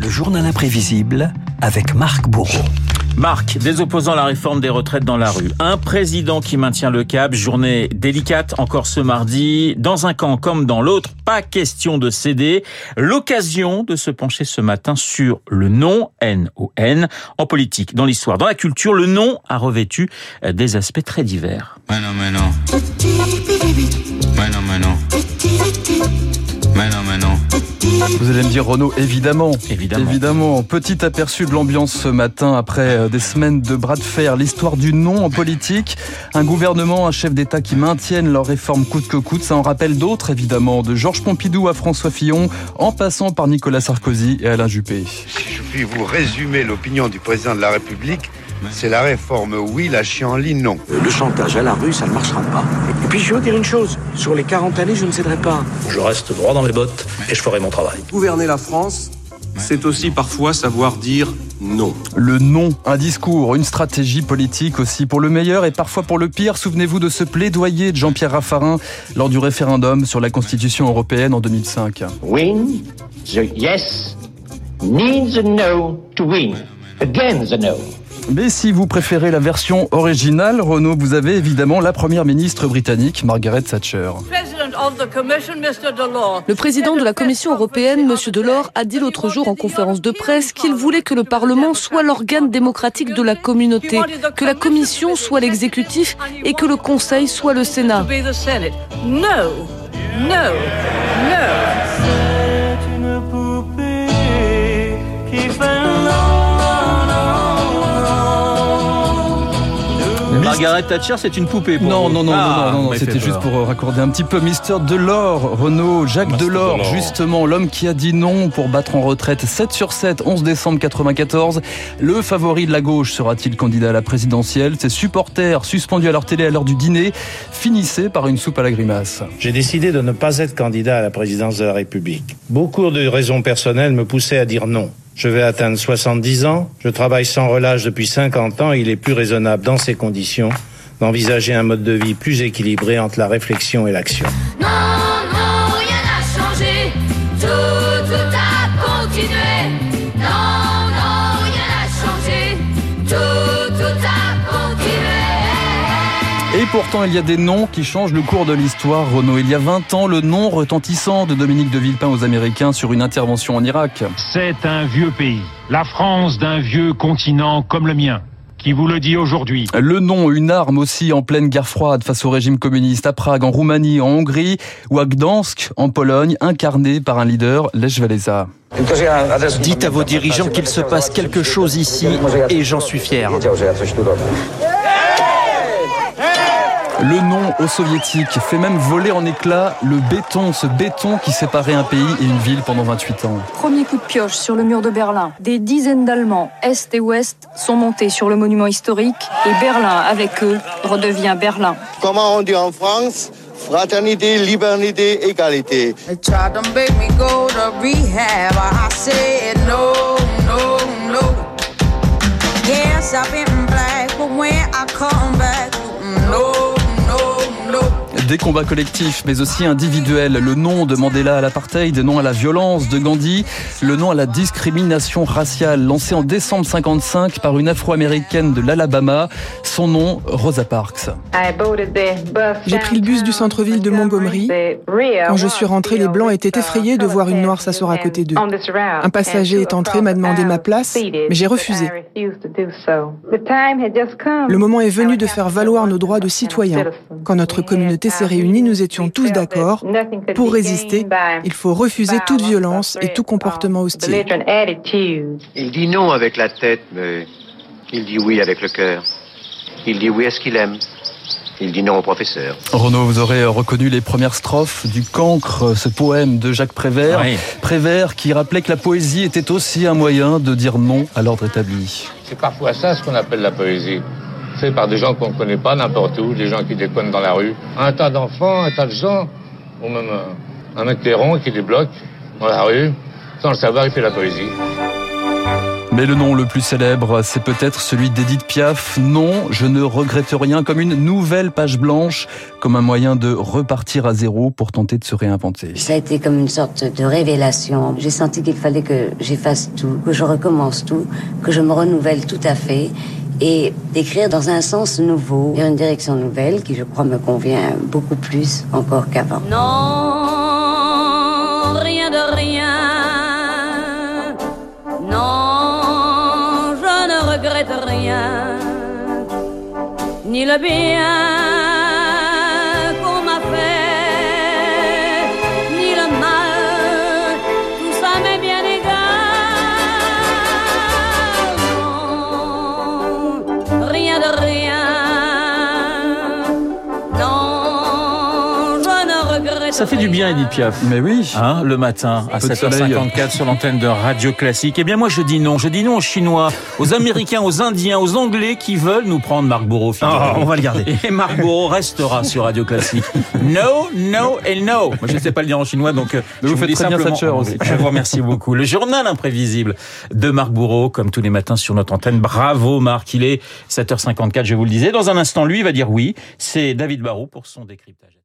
Le journal imprévisible avec Marc Bourreau. Marc, des opposants à la réforme des retraites dans la rue. Un président qui maintient le cap. Journée délicate encore ce mardi. Dans un camp comme dans l'autre, pas question de céder. L'occasion de se pencher ce matin sur le nom, N-O-N, en politique, dans l'histoire, dans la culture. Le nom a revêtu des aspects très divers. Mais non, mais non. Mais non, mais non. Mais non, mais non. Vous allez me dire Renaud, évidemment. Évidemment. Évidemment. Petit aperçu de l'ambiance ce matin après euh, des semaines de bras de fer. L'histoire du nom en politique. Un gouvernement, un chef d'État qui maintiennent leur réforme coûte que coûte. Ça en rappelle d'autres, évidemment. De Georges Pompidou à François Fillon, en passant par Nicolas Sarkozy et Alain Juppé. Si je puis vous résumer l'opinion du président de la République, c'est la réforme oui, la chienlit non. Le chantage à la rue, ça ne marchera pas. Et puis je vais vous dire une chose, sur les 40 années, je ne céderai pas. Je reste droit dans les bottes et je ferai mon travail. Gouverner la France, c'est aussi parfois savoir dire non. Le non, un discours, une stratégie politique aussi pour le meilleur et parfois pour le pire. Souvenez-vous de ce plaidoyer de Jean-Pierre Raffarin lors du référendum sur la Constitution européenne en 2005. Win the yes needs the no to win again the no. Mais si vous préférez la version originale, Renaud, vous avez évidemment la première ministre britannique, Margaret Thatcher. Le président de la Commission européenne, M. Delors, a dit l'autre jour en conférence de presse qu'il voulait que le Parlement soit l'organe démocratique de la communauté, que la Commission soit l'exécutif et que le Conseil soit le Sénat. No, no, no. Margaret Thatcher, c'est une poupée. Pour Non, vous. non, non, Ah, non, non, non, c'était juste peur. pour raccorder un petit peu Mister Delors, Renaud, Jacques Master Delors, Delors. justement, l'homme qui a dit non pour battre en retraite 7 sur 7, 11 décembre 94. Le favori de la gauche sera-t-il candidat à la présidentielle? Ses supporters, suspendus à leur télé à l'heure du dîner, finissaient par une soupe à la grimace. J'ai décidé de ne pas être candidat à la présidence de la République. Beaucoup de raisons personnelles me poussaient à dire non. Je vais atteindre 70 ans, je travaille sans relâche depuis 50 ans il est plus raisonnable dans ces conditions d'envisager un mode de vie plus équilibré entre la réflexion et l'action. Pourtant, il y a des noms qui changent le cours de l'histoire, Renaud. Il y a 20 ans, le nom retentissant de Dominique de Villepin aux Américains sur une intervention en Irak. C'est un vieux pays, la France d'un vieux continent comme le mien, qui vous le dit aujourd'hui. Le nom, une arme aussi en pleine guerre froide face au régime communiste à Prague, en Roumanie, en Hongrie ou à Gdansk, en Pologne, incarné par un leader, Lech Walesa. Dites à vos dirigeants qu'il se passe quelque chose ici et j'en suis fier. Le nom aux soviétiques fait même voler en éclats le béton, ce béton qui séparait un pays et une ville pendant 28 ans. Premier coup de pioche sur le mur de Berlin. Des dizaines d'Allemands, Est et Ouest, sont montés sur le monument historique et Berlin, avec eux, redevient Berlin. Comment on dit en France Fraternité, liberté, égalité. Yes, I've been black, but when I come back, no. Des combats collectifs, mais aussi individuels. Le nom de Mandela à l'apartheid, le nom à la violence de Gandhi, le nom à la discrimination raciale, lancé en décembre 55 par une afro-américaine de l'Alabama. Son nom, Rosa Parks. J'ai pris le bus du centre-ville de Montgomery. Quand je suis rentrée, les Blancs étaient effrayés de voir une Noire s'asseoir à côté d'eux. Un passager est entré, m'a demandé ma place, mais j'ai refusé. Le moment est venu de faire valoir nos droits de citoyens. Quand notre communauté s'est réunie, nous étions tous d'accord. Pour résister, il faut refuser toute violence et tout comportement hostile. Il dit non avec la tête, mais il dit oui avec le cœur. Il dit oui à ce qu'il aime. Il dit non au professeur. Renaud, vous aurez reconnu les premières strophes du Cancre, ce poème de Jacques Prévert. Oui. Prévert qui rappelait que la poésie était aussi un moyen de dire non à l'ordre établi. C'est parfois ça ce qu'on appelle la poésie. Fait par des gens qu'on ne connaît pas n'importe où, des gens qui déconnent dans la rue. Un tas d'enfants, un tas de gens, ou même un, un mec rond qui les bloque dans la rue. Sans le savoir, il fait la poésie. Mais le nom le plus célèbre, c'est peut-être celui d'Edith Piaf. Non, je ne regrette rien comme une nouvelle page blanche, comme un moyen de repartir à zéro pour tenter de se réinventer. Ça a été comme une sorte de révélation. J'ai senti qu'il fallait que j'efface tout, que je recommence tout, que je me renouvelle tout à fait et d'écrire dans un sens nouveau, vers une direction nouvelle qui, je crois, me convient beaucoup plus encore qu'avant. Non, rien de rien. Non, je ne regrette rien. Ni le bien Ça fait du bien, Edith Piaf. Mais oui. Hein, le matin, à peu de soleil. 7h54 sur l'antenne de Radio Classique. Eh bien, moi, je dis non. Je dis non aux Chinois, aux Américains, aux Indiens, aux Anglais qui veulent nous prendre Marc Bourreau. Ah, on va le garder. Et Marc Bourreau restera sur Radio Classique. No, no et no. Moi, je ne sais pas le dire en chinois, donc euh, Mais je vous bien simplement Thatcher en aussi. Je vous remercie beaucoup. Le journal imprévisible de Marc Bourreau, comme tous les matins sur notre antenne. Bravo, Marc. Il est 7h54, je vous le disais. Dans un instant, lui, il va dire oui. C'est David Barrault pour son décryptage.